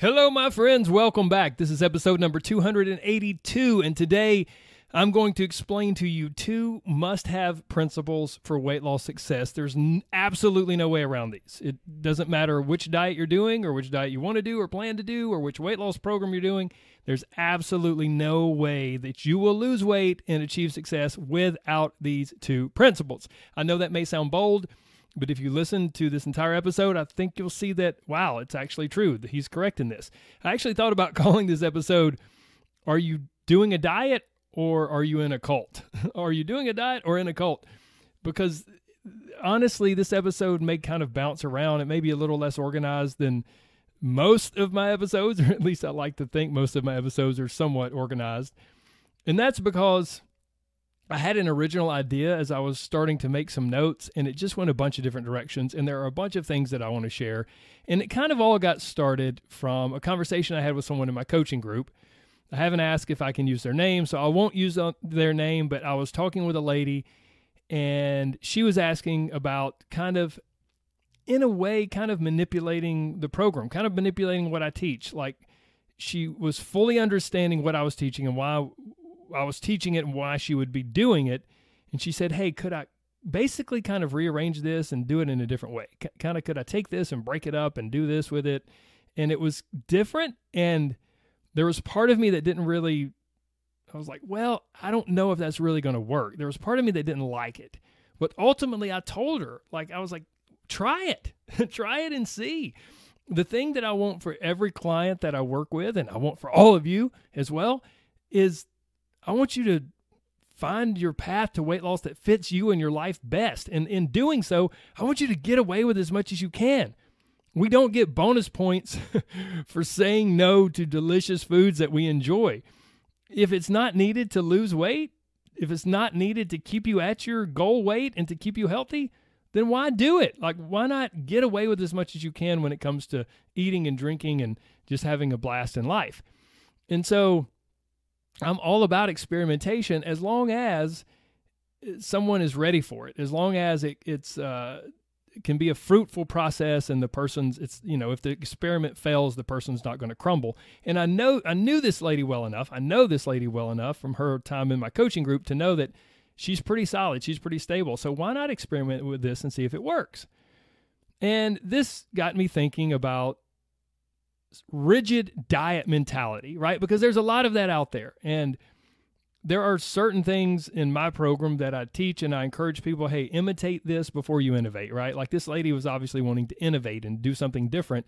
Hello, my friends. Welcome back. This is episode number 282, and today I'm going to explain to you two must have principles for weight loss success. There's n- absolutely no way around these. It doesn't matter which diet you're doing, or which diet you want to do, or plan to do, or which weight loss program you're doing. There's absolutely no way that you will lose weight and achieve success without these two principles. I know that may sound bold. But if you listen to this entire episode, I think you'll see that, wow, it's actually true. That he's correct in this. I actually thought about calling this episode, Are you doing a diet or are you in a cult? are you doing a diet or in a cult? Because honestly, this episode may kind of bounce around. It may be a little less organized than most of my episodes, or at least I like to think most of my episodes are somewhat organized. And that's because I had an original idea as I was starting to make some notes, and it just went a bunch of different directions. And there are a bunch of things that I want to share. And it kind of all got started from a conversation I had with someone in my coaching group. I haven't asked if I can use their name, so I won't use uh, their name, but I was talking with a lady, and she was asking about kind of, in a way, kind of manipulating the program, kind of manipulating what I teach. Like, she was fully understanding what I was teaching and why I was teaching it and why she would be doing it. And she said, Hey, could I basically kind of rearrange this and do it in a different way? C- kind of could I take this and break it up and do this with it? And it was different. And there was part of me that didn't really, I was like, well, I don't know if that's really going to work. There was part of me that didn't like it. But ultimately, I told her, like, I was like, try it, try it and see. The thing that I want for every client that I work with, and I want for all of you as well, is I want you to find your path to weight loss that fits you and your life best. And in doing so, I want you to get away with as much as you can. We don't get bonus points for saying no to delicious foods that we enjoy. If it's not needed to lose weight, if it's not needed to keep you at your goal weight and to keep you healthy, then why do it? Like, why not get away with as much as you can when it comes to eating and drinking and just having a blast in life? And so, I'm all about experimentation as long as someone is ready for it, as long as it, it's uh, it can be a fruitful process and the person's it's you know if the experiment fails the person's not going to crumble. And i know i knew this lady well enough i know this lady well enough from her time in my coaching group to know that she's pretty solid she's pretty stable. So why not experiment with this and see if it works? And this got me thinking about rigid diet mentality, right? Because there's a lot of that out there. And there are certain things in my program that I teach and I encourage people, hey, imitate this before you innovate, right? Like this lady was obviously wanting to innovate and do something different.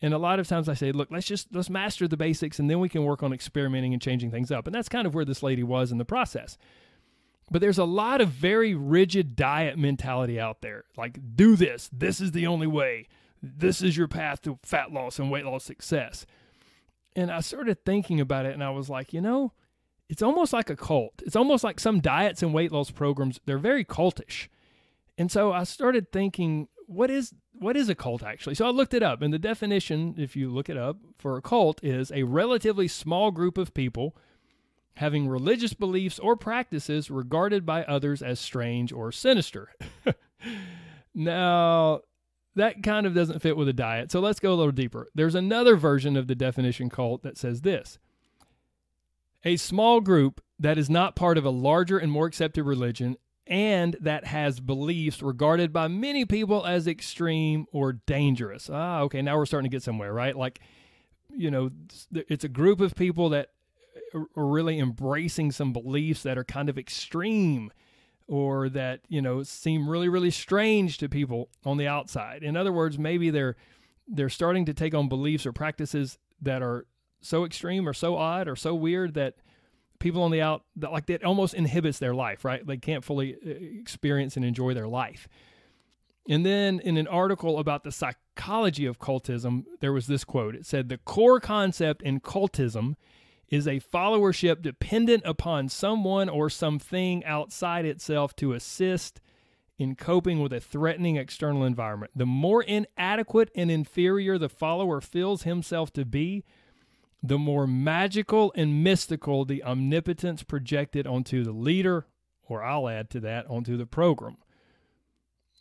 And a lot of times I say, look, let's just let's master the basics and then we can work on experimenting and changing things up. And that's kind of where this lady was in the process. But there's a lot of very rigid diet mentality out there. Like, do this. This is the only way this is your path to fat loss and weight loss success. And I started thinking about it and I was like, you know, it's almost like a cult. It's almost like some diets and weight loss programs, they're very cultish. And so I started thinking, what is what is a cult actually? So I looked it up and the definition, if you look it up, for a cult is a relatively small group of people having religious beliefs or practices regarded by others as strange or sinister. now, that kind of doesn't fit with a diet. So let's go a little deeper. There's another version of the definition cult that says this a small group that is not part of a larger and more accepted religion and that has beliefs regarded by many people as extreme or dangerous. Ah, okay, now we're starting to get somewhere, right? Like, you know, it's a group of people that are really embracing some beliefs that are kind of extreme or that you know seem really really strange to people on the outside. In other words maybe they're they're starting to take on beliefs or practices that are so extreme or so odd or so weird that people on the out that like that almost inhibits their life right? They can't fully uh, experience and enjoy their life. And then in an article about the psychology of cultism, there was this quote. It said, The core concept in cultism is a followership dependent upon someone or something outside itself to assist in coping with a threatening external environment. The more inadequate and inferior the follower feels himself to be, the more magical and mystical the omnipotence projected onto the leader, or I'll add to that, onto the program.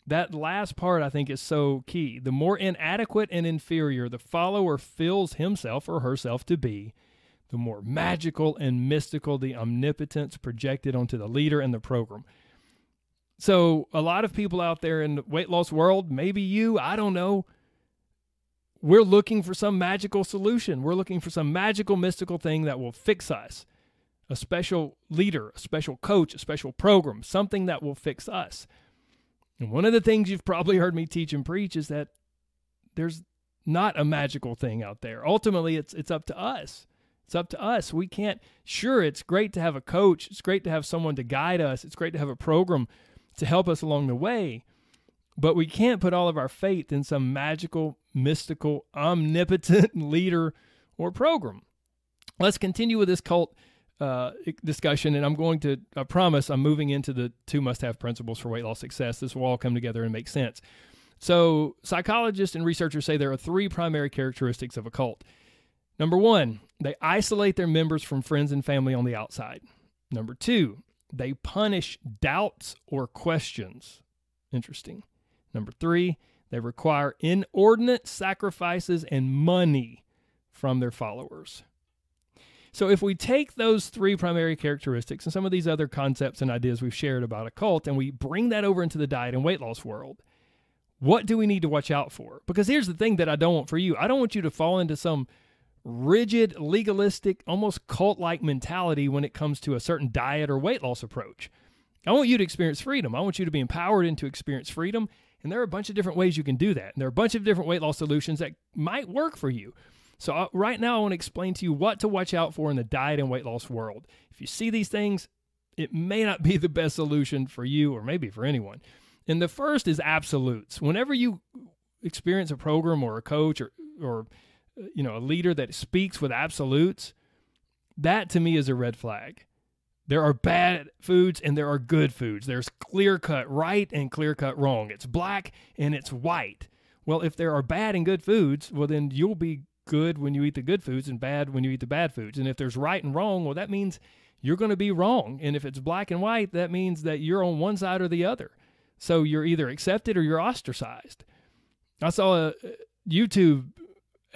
That last part I think is so key. The more inadequate and inferior the follower feels himself or herself to be, the more magical and mystical the omnipotence projected onto the leader and the program. So, a lot of people out there in the weight loss world, maybe you, I don't know, we're looking for some magical solution. We're looking for some magical, mystical thing that will fix us. A special leader, a special coach, a special program, something that will fix us. And one of the things you've probably heard me teach and preach is that there's not a magical thing out there. Ultimately, it's it's up to us. It's up to us. We can't sure it's great to have a coach, it's great to have someone to guide us, it's great to have a program to help us along the way, but we can't put all of our faith in some magical, mystical, omnipotent leader or program. Let's continue with this cult uh, discussion, and I'm going to, I promise, I'm moving into the two must have principles for weight loss success. This will all come together and make sense. So, psychologists and researchers say there are three primary characteristics of a cult. Number one, they isolate their members from friends and family on the outside. Number two, they punish doubts or questions. Interesting. Number three, they require inordinate sacrifices and money from their followers. So, if we take those three primary characteristics and some of these other concepts and ideas we've shared about a cult and we bring that over into the diet and weight loss world, what do we need to watch out for? Because here's the thing that I don't want for you I don't want you to fall into some rigid, legalistic, almost cult like mentality when it comes to a certain diet or weight loss approach. I want you to experience freedom. I want you to be empowered and to experience freedom. And there are a bunch of different ways you can do that. And there are a bunch of different weight loss solutions that might work for you. So, uh, right now, I want to explain to you what to watch out for in the diet and weight loss world. If you see these things, it may not be the best solution for you or maybe for anyone. And the first is absolutes. Whenever you experience a program or a coach or, or you know, a leader that speaks with absolutes, that to me is a red flag. There are bad foods and there are good foods. There's clear cut right and clear cut wrong. It's black and it's white. Well, if there are bad and good foods, well, then you'll be good when you eat the good foods and bad when you eat the bad foods. And if there's right and wrong, well, that means you're going to be wrong. And if it's black and white, that means that you're on one side or the other. So you're either accepted or you're ostracized. I saw a YouTube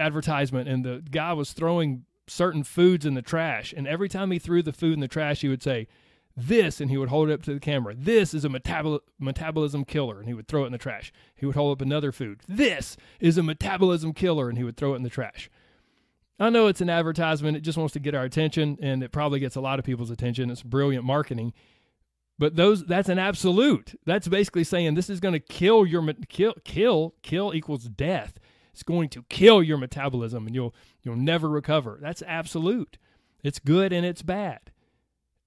advertisement and the guy was throwing certain foods in the trash and every time he threw the food in the trash he would say this and he would hold it up to the camera this is a metabol- metabolism killer and he would throw it in the trash. He would hold up another food this is a metabolism killer and he would throw it in the trash. I know it's an advertisement it just wants to get our attention and it probably gets a lot of people's attention it's brilliant marketing but those that's an absolute. That's basically saying this is going to kill your kill kill kill equals death it's going to kill your metabolism and you'll you'll never recover. That's absolute. It's good and it's bad.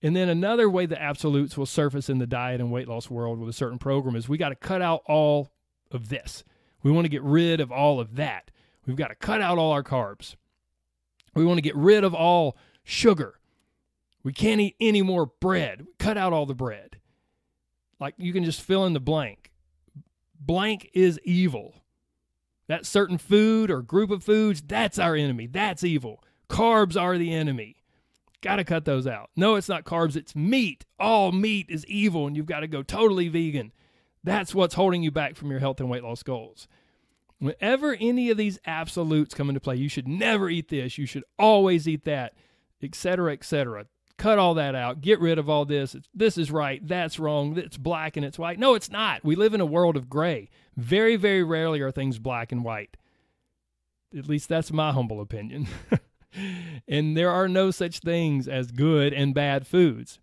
And then another way the absolutes will surface in the diet and weight loss world with a certain program is we got to cut out all of this. We want to get rid of all of that. We've got to cut out all our carbs. We want to get rid of all sugar. We can't eat any more bread. Cut out all the bread. Like you can just fill in the blank. Blank is evil. That certain food or group of foods, that's our enemy. That's evil. Carbs are the enemy. Got to cut those out. No, it's not carbs, it's meat. All meat is evil, and you've got to go totally vegan. That's what's holding you back from your health and weight loss goals. Whenever any of these absolutes come into play, you should never eat this. You should always eat that, etc., etc cut all that out, get rid of all this. This is right, that's wrong, it's black and it's white. No, it's not. We live in a world of gray. Very, very rarely are things black and white. At least that's my humble opinion. and there are no such things as good and bad foods.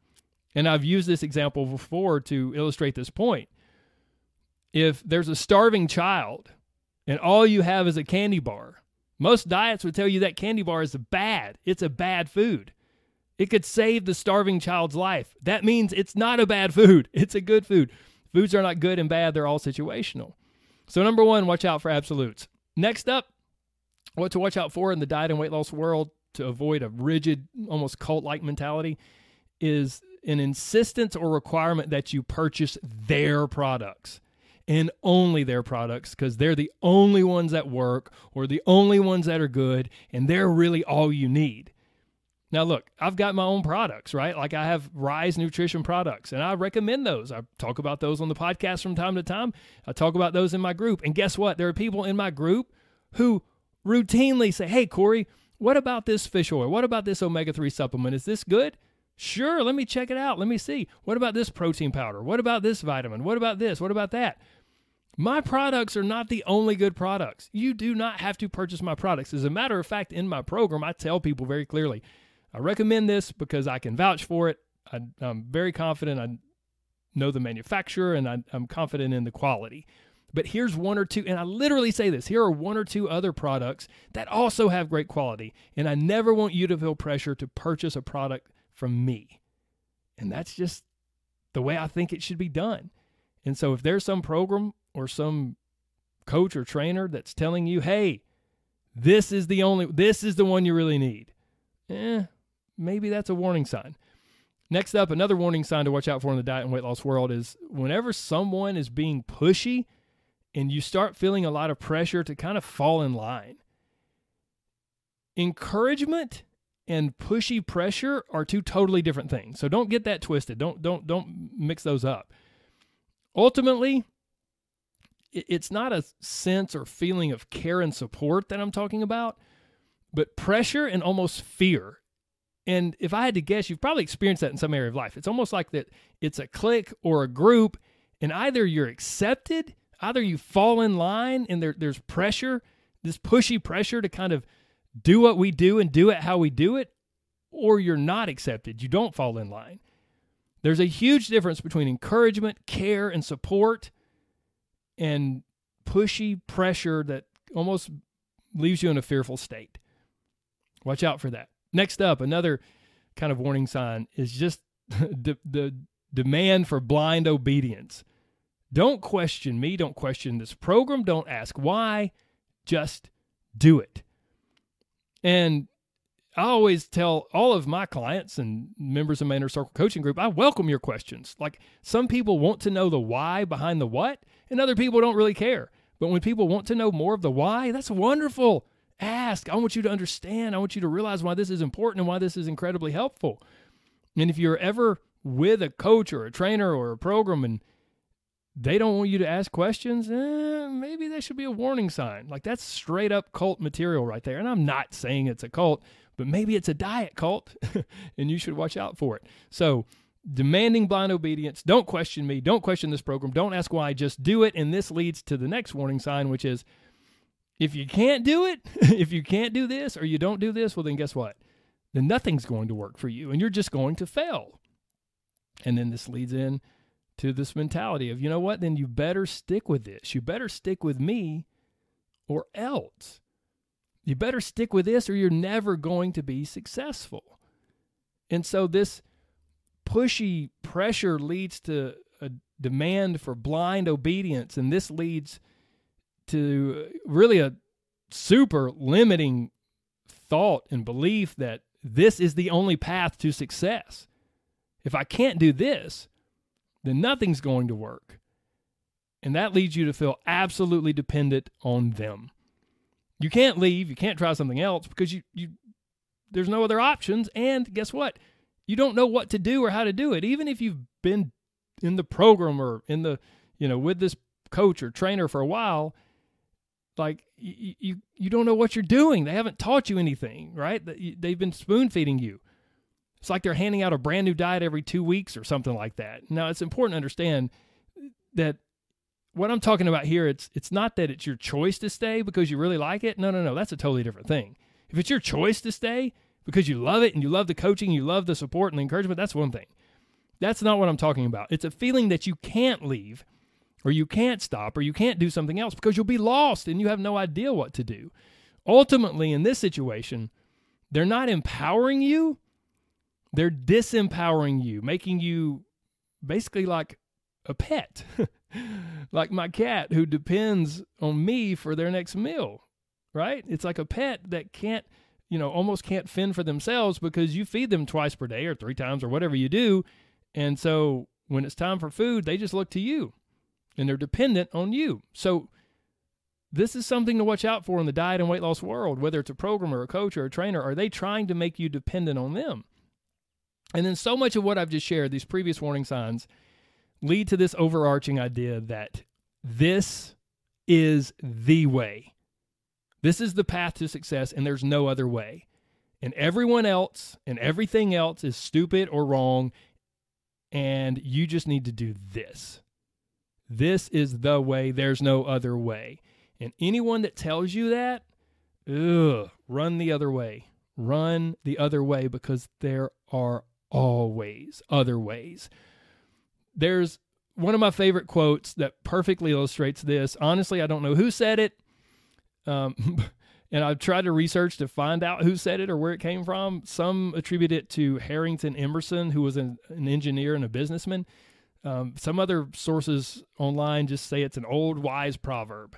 And I've used this example before to illustrate this point. If there's a starving child and all you have is a candy bar, most diets would tell you that candy bar is bad. It's a bad food. It could save the starving child's life. That means it's not a bad food, it's a good food. Foods are not good and bad, they're all situational. So, number one, watch out for absolutes. Next up, what to watch out for in the diet and weight loss world to avoid a rigid, almost cult like mentality is an insistence or requirement that you purchase their products and only their products because they're the only ones that work or the only ones that are good and they're really all you need. Now, look, I've got my own products, right? Like I have Rise Nutrition products, and I recommend those. I talk about those on the podcast from time to time. I talk about those in my group. And guess what? There are people in my group who routinely say, Hey, Corey, what about this fish oil? What about this omega 3 supplement? Is this good? Sure, let me check it out. Let me see. What about this protein powder? What about this vitamin? What about this? What about that? My products are not the only good products. You do not have to purchase my products. As a matter of fact, in my program, I tell people very clearly I recommend this because I can vouch for it. I, am very confident. I know the manufacturer and I, I'm confident in the quality. But here's one or two, and I literally say this here are one or two other products that also have great quality. And I never want you to feel pressure to purchase a product from me. And that's just the way I think it should be done. And so if there's some program or some coach or trainer that's telling you, hey, this is the only, this is the one you really need, eh, maybe that's a warning sign. Next up, another warning sign to watch out for in the diet and weight loss world is whenever someone is being pushy and you start feeling a lot of pressure to kind of fall in line. Encouragement and pushy pressure are two totally different things. So don't get that twisted. Don't don't don't mix those up. Ultimately, it's not a sense or feeling of care and support that I'm talking about, but pressure and almost fear. And if I had to guess, you've probably experienced that in some area of life. It's almost like that it's a clique or a group, and either you're accepted, either you fall in line and there, there's pressure, this pushy pressure to kind of do what we do and do it how we do it, or you're not accepted. You don't fall in line. There's a huge difference between encouragement, care, and support and pushy pressure that almost leaves you in a fearful state. Watch out for that. Next up, another kind of warning sign is just the, the demand for blind obedience. Don't question me. Don't question this program. Don't ask why. Just do it. And I always tell all of my clients and members of my inner circle coaching group, I welcome your questions. Like some people want to know the why behind the what, and other people don't really care. But when people want to know more of the why, that's wonderful. Ask. I want you to understand. I want you to realize why this is important and why this is incredibly helpful. And if you're ever with a coach or a trainer or a program and they don't want you to ask questions, eh, maybe that should be a warning sign. Like that's straight up cult material right there. And I'm not saying it's a cult, but maybe it's a diet cult and you should watch out for it. So, demanding blind obedience, don't question me, don't question this program, don't ask why, just do it. And this leads to the next warning sign, which is if you can't do it, if you can't do this or you don't do this, well, then guess what? Then nothing's going to work for you and you're just going to fail. And then this leads in to this mentality of, you know what, then you better stick with this. You better stick with me or else. You better stick with this or you're never going to be successful. And so this pushy pressure leads to a demand for blind obedience. And this leads to really a super limiting thought and belief that this is the only path to success. If I can't do this, then nothing's going to work. And that leads you to feel absolutely dependent on them. You can't leave, you can't try something else because you, you there's no other options. And guess what? You don't know what to do or how to do it. Even if you've been in the program or in the, you know, with this coach or trainer for a while, like you, you, you don't know what you're doing. They haven't taught you anything, right? They've been spoon feeding you. It's like they're handing out a brand new diet every two weeks or something like that. Now, it's important to understand that what I'm talking about here, it's it's not that it's your choice to stay because you really like it. No, no, no. That's a totally different thing. If it's your choice to stay because you love it and you love the coaching, you love the support and the encouragement, that's one thing. That's not what I'm talking about. It's a feeling that you can't leave or you can't stop or you can't do something else because you'll be lost and you have no idea what to do. Ultimately, in this situation, they're not empowering you, they're disempowering you, making you basically like a pet. like my cat who depends on me for their next meal, right? It's like a pet that can't, you know, almost can't fend for themselves because you feed them twice per day or three times or whatever you do. And so when it's time for food, they just look to you and they're dependent on you. So this is something to watch out for in the diet and weight loss world, whether it's a programmer, a coach, or a trainer. Are they trying to make you dependent on them? And then so much of what I've just shared, these previous warning signs, lead to this overarching idea that this is the way. This is the path to success, and there's no other way. And everyone else and everything else is stupid or wrong, and you just need to do this. This is the way, there's no other way. And anyone that tells you that, ugh, run the other way. Run the other way because there are always other ways. There's one of my favorite quotes that perfectly illustrates this. Honestly, I don't know who said it. Um, and I've tried to research to find out who said it or where it came from. Some attribute it to Harrington Emerson, who was an, an engineer and a businessman. Um, some other sources online just say it's an old wise proverb.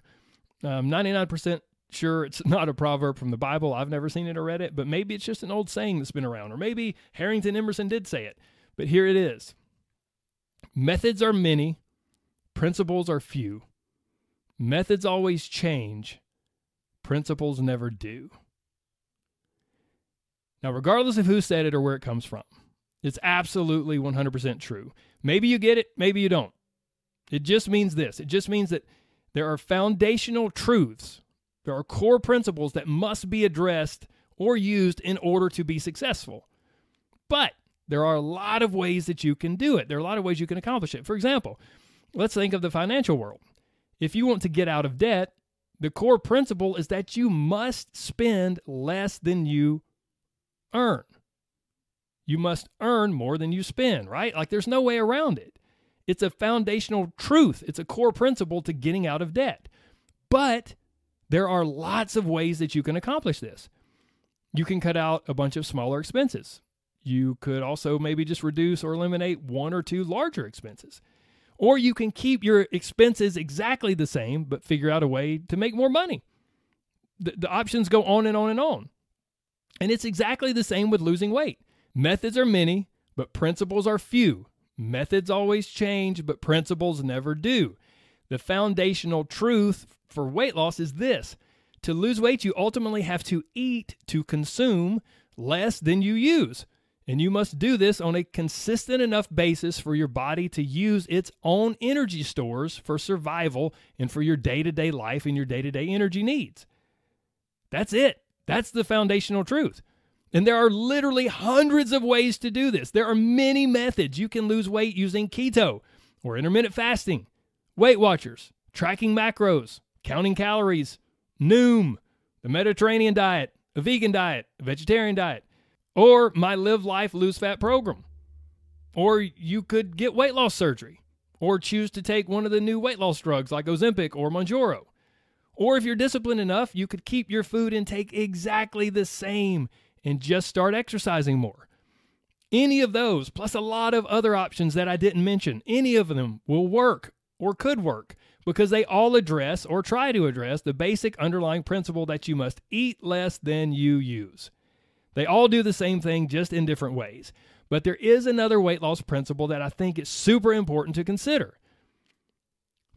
I'm 99% sure it's not a proverb from the Bible. I've never seen it or read it, but maybe it's just an old saying that's been around, or maybe Harrington Emerson did say it. But here it is Methods are many, principles are few. Methods always change, principles never do. Now, regardless of who said it or where it comes from, it's absolutely 100% true. Maybe you get it, maybe you don't. It just means this it just means that there are foundational truths, there are core principles that must be addressed or used in order to be successful. But there are a lot of ways that you can do it. There are a lot of ways you can accomplish it. For example, let's think of the financial world. If you want to get out of debt, the core principle is that you must spend less than you earn. You must earn more than you spend, right? Like there's no way around it. It's a foundational truth, it's a core principle to getting out of debt. But there are lots of ways that you can accomplish this. You can cut out a bunch of smaller expenses. You could also maybe just reduce or eliminate one or two larger expenses. Or you can keep your expenses exactly the same, but figure out a way to make more money. The, the options go on and on and on. And it's exactly the same with losing weight. Methods are many, but principles are few. Methods always change, but principles never do. The foundational truth for weight loss is this to lose weight, you ultimately have to eat to consume less than you use. And you must do this on a consistent enough basis for your body to use its own energy stores for survival and for your day to day life and your day to day energy needs. That's it. That's the foundational truth. And there are literally hundreds of ways to do this. There are many methods. You can lose weight using keto or intermittent fasting, Weight Watchers, tracking macros, counting calories, Noom, the Mediterranean diet, a vegan diet, a vegetarian diet, or my Live Life Lose Fat program. Or you could get weight loss surgery or choose to take one of the new weight loss drugs like Ozempic or Mounjaro. Or if you're disciplined enough, you could keep your food intake exactly the same and just start exercising more. Any of those, plus a lot of other options that I didn't mention, any of them will work or could work because they all address or try to address the basic underlying principle that you must eat less than you use. They all do the same thing, just in different ways. But there is another weight loss principle that I think is super important to consider.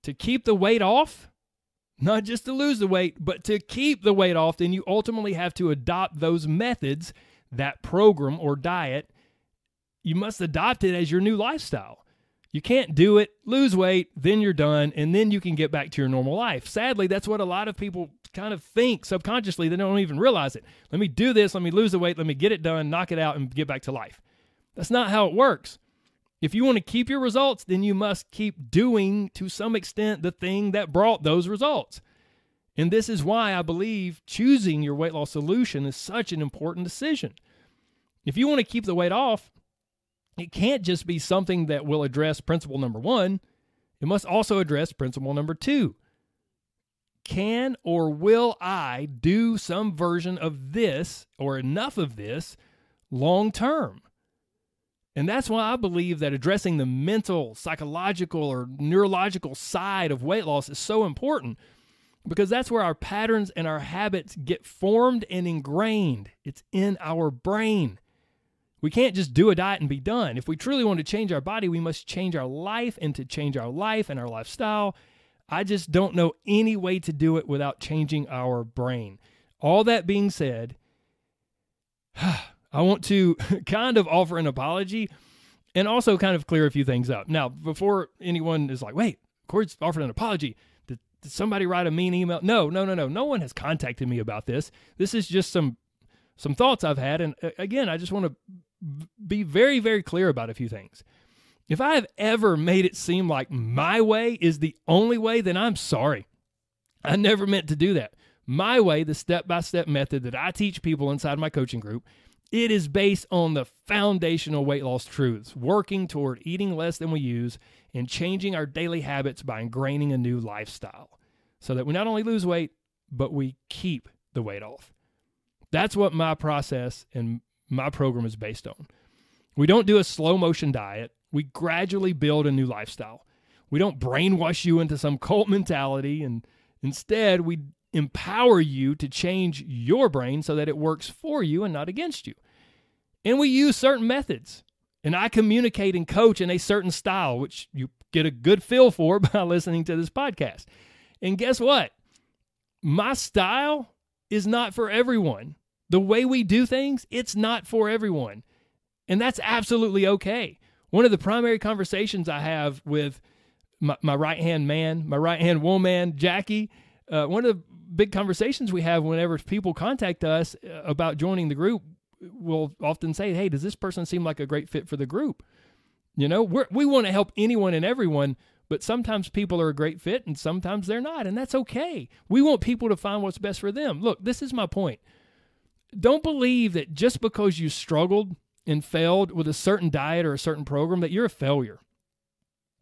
To keep the weight off, not just to lose the weight, but to keep the weight off, then you ultimately have to adopt those methods, that program or diet. You must adopt it as your new lifestyle. You can't do it, lose weight, then you're done, and then you can get back to your normal life. Sadly, that's what a lot of people kind of think subconsciously. They don't even realize it. Let me do this, let me lose the weight, let me get it done, knock it out, and get back to life. That's not how it works. If you want to keep your results, then you must keep doing to some extent the thing that brought those results. And this is why I believe choosing your weight loss solution is such an important decision. If you want to keep the weight off, it can't just be something that will address principle number one, it must also address principle number two. Can or will I do some version of this or enough of this long term? And that's why I believe that addressing the mental, psychological, or neurological side of weight loss is so important because that's where our patterns and our habits get formed and ingrained. It's in our brain. We can't just do a diet and be done. If we truly want to change our body, we must change our life. And to change our life and our lifestyle, I just don't know any way to do it without changing our brain. All that being said, I want to kind of offer an apology and also kind of clear a few things up. Now, before anyone is like, wait, Corey's offered an apology. Did, did somebody write a mean email? No, no, no, no. No one has contacted me about this. This is just some some thoughts I've had. And uh, again, I just want to be very, very clear about a few things. If I have ever made it seem like my way is the only way, then I'm sorry. I never meant to do that. My way, the step by step method that I teach people inside my coaching group, it is based on the foundational weight loss truths, working toward eating less than we use and changing our daily habits by ingraining a new lifestyle so that we not only lose weight, but we keep the weight off. That's what my process and my program is based on. We don't do a slow motion diet, we gradually build a new lifestyle. We don't brainwash you into some cult mentality, and instead, we empower you to change your brain so that it works for you and not against you. And we use certain methods. And I communicate and coach in a certain style, which you get a good feel for by listening to this podcast. And guess what? My style is not for everyone. The way we do things, it's not for everyone. And that's absolutely okay. One of the primary conversations I have with my, my right hand man, my right hand woman, Jackie, uh, one of the big conversations we have whenever people contact us uh, about joining the group, we'll often say, Hey, does this person seem like a great fit for the group? You know, we want to help anyone and everyone, but sometimes people are a great fit and sometimes they're not, and that's okay. We want people to find what's best for them. Look, this is my point don't believe that just because you struggled and failed with a certain diet or a certain program that you're a failure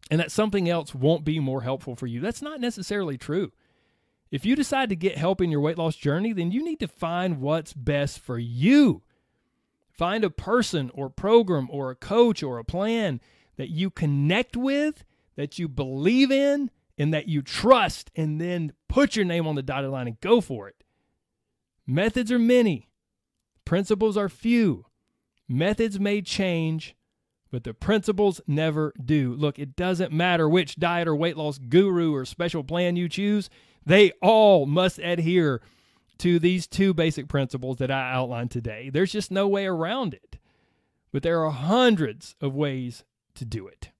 and that something else won't be more helpful for you. That's not necessarily true. If you decide to get help in your weight loss journey, then you need to find what's best for you. Find a person or program or a coach or a plan that you connect with, that you believe in, and that you trust, and then put your name on the dotted line and go for it. Methods are many, Principles are few. Methods may change, but the principles never do. Look, it doesn't matter which diet or weight loss guru or special plan you choose, they all must adhere to these two basic principles that I outlined today. There's just no way around it. But there are hundreds of ways to do it.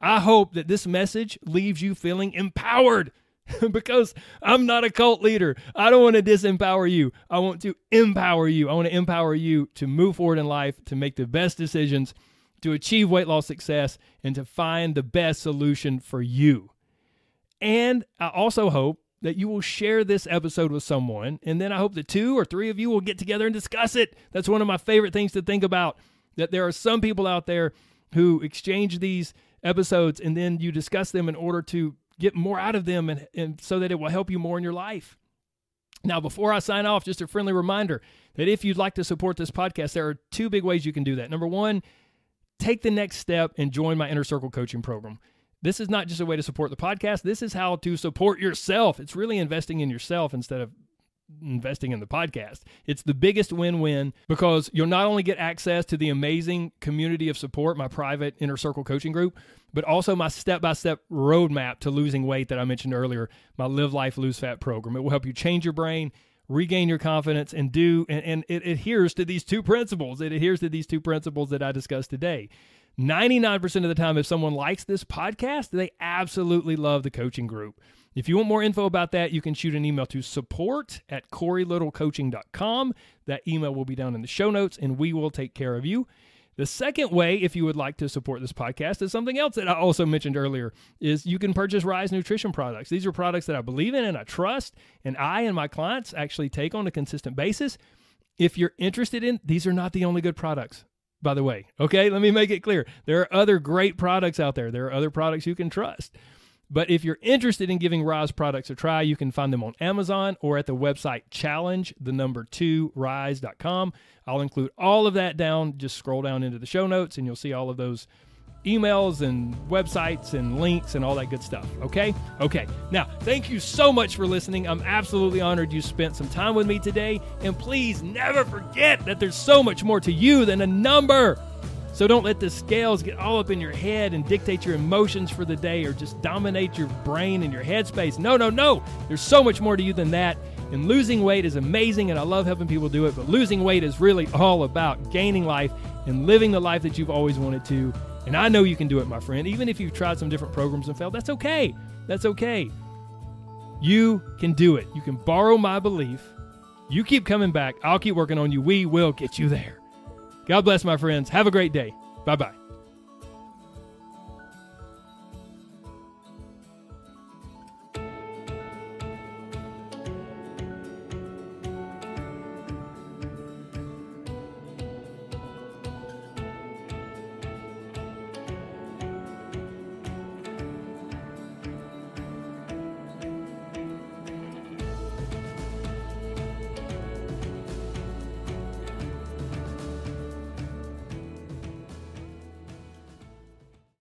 I hope that this message leaves you feeling empowered because I'm not a cult leader. I don't want to disempower you. I want to empower you. I want to empower you to move forward in life, to make the best decisions, to achieve weight loss success, and to find the best solution for you. And I also hope that you will share this episode with someone. And then I hope that two or three of you will get together and discuss it. That's one of my favorite things to think about. That there are some people out there who exchange these episodes and then you discuss them in order to get more out of them and, and so that it will help you more in your life. Now, before I sign off, just a friendly reminder that if you'd like to support this podcast, there are two big ways you can do that. Number one, take the next step and join my Inner Circle coaching program. This is not just a way to support the podcast, this is how to support yourself. It's really investing in yourself instead of investing in the podcast. It's the biggest win win because you'll not only get access to the amazing community of support, my private inner circle coaching group, but also my step by step roadmap to losing weight that I mentioned earlier, my Live Life Lose Fat program. It will help you change your brain. Regain your confidence and do, and, and it adheres to these two principles. It adheres to these two principles that I discussed today. 99% of the time, if someone likes this podcast, they absolutely love the coaching group. If you want more info about that, you can shoot an email to support at CoreyLittleCoaching.com. That email will be down in the show notes and we will take care of you. The second way, if you would like to support this podcast, is something else that I also mentioned earlier, is you can purchase Rise Nutrition products. These are products that I believe in and I trust, and I and my clients actually take on a consistent basis. If you're interested in, these are not the only good products, by the way. Okay, let me make it clear. There are other great products out there. There are other products you can trust. But if you're interested in giving Rise products a try, you can find them on Amazon or at the website challenge the number two rise.com. I'll include all of that down. Just scroll down into the show notes and you'll see all of those emails and websites and links and all that good stuff. Okay? Okay. Now, thank you so much for listening. I'm absolutely honored you spent some time with me today. And please never forget that there's so much more to you than a number. So don't let the scales get all up in your head and dictate your emotions for the day or just dominate your brain and your headspace. No, no, no. There's so much more to you than that. And losing weight is amazing, and I love helping people do it. But losing weight is really all about gaining life and living the life that you've always wanted to. And I know you can do it, my friend. Even if you've tried some different programs and failed, that's okay. That's okay. You can do it. You can borrow my belief. You keep coming back. I'll keep working on you. We will get you there. God bless, my friends. Have a great day. Bye bye.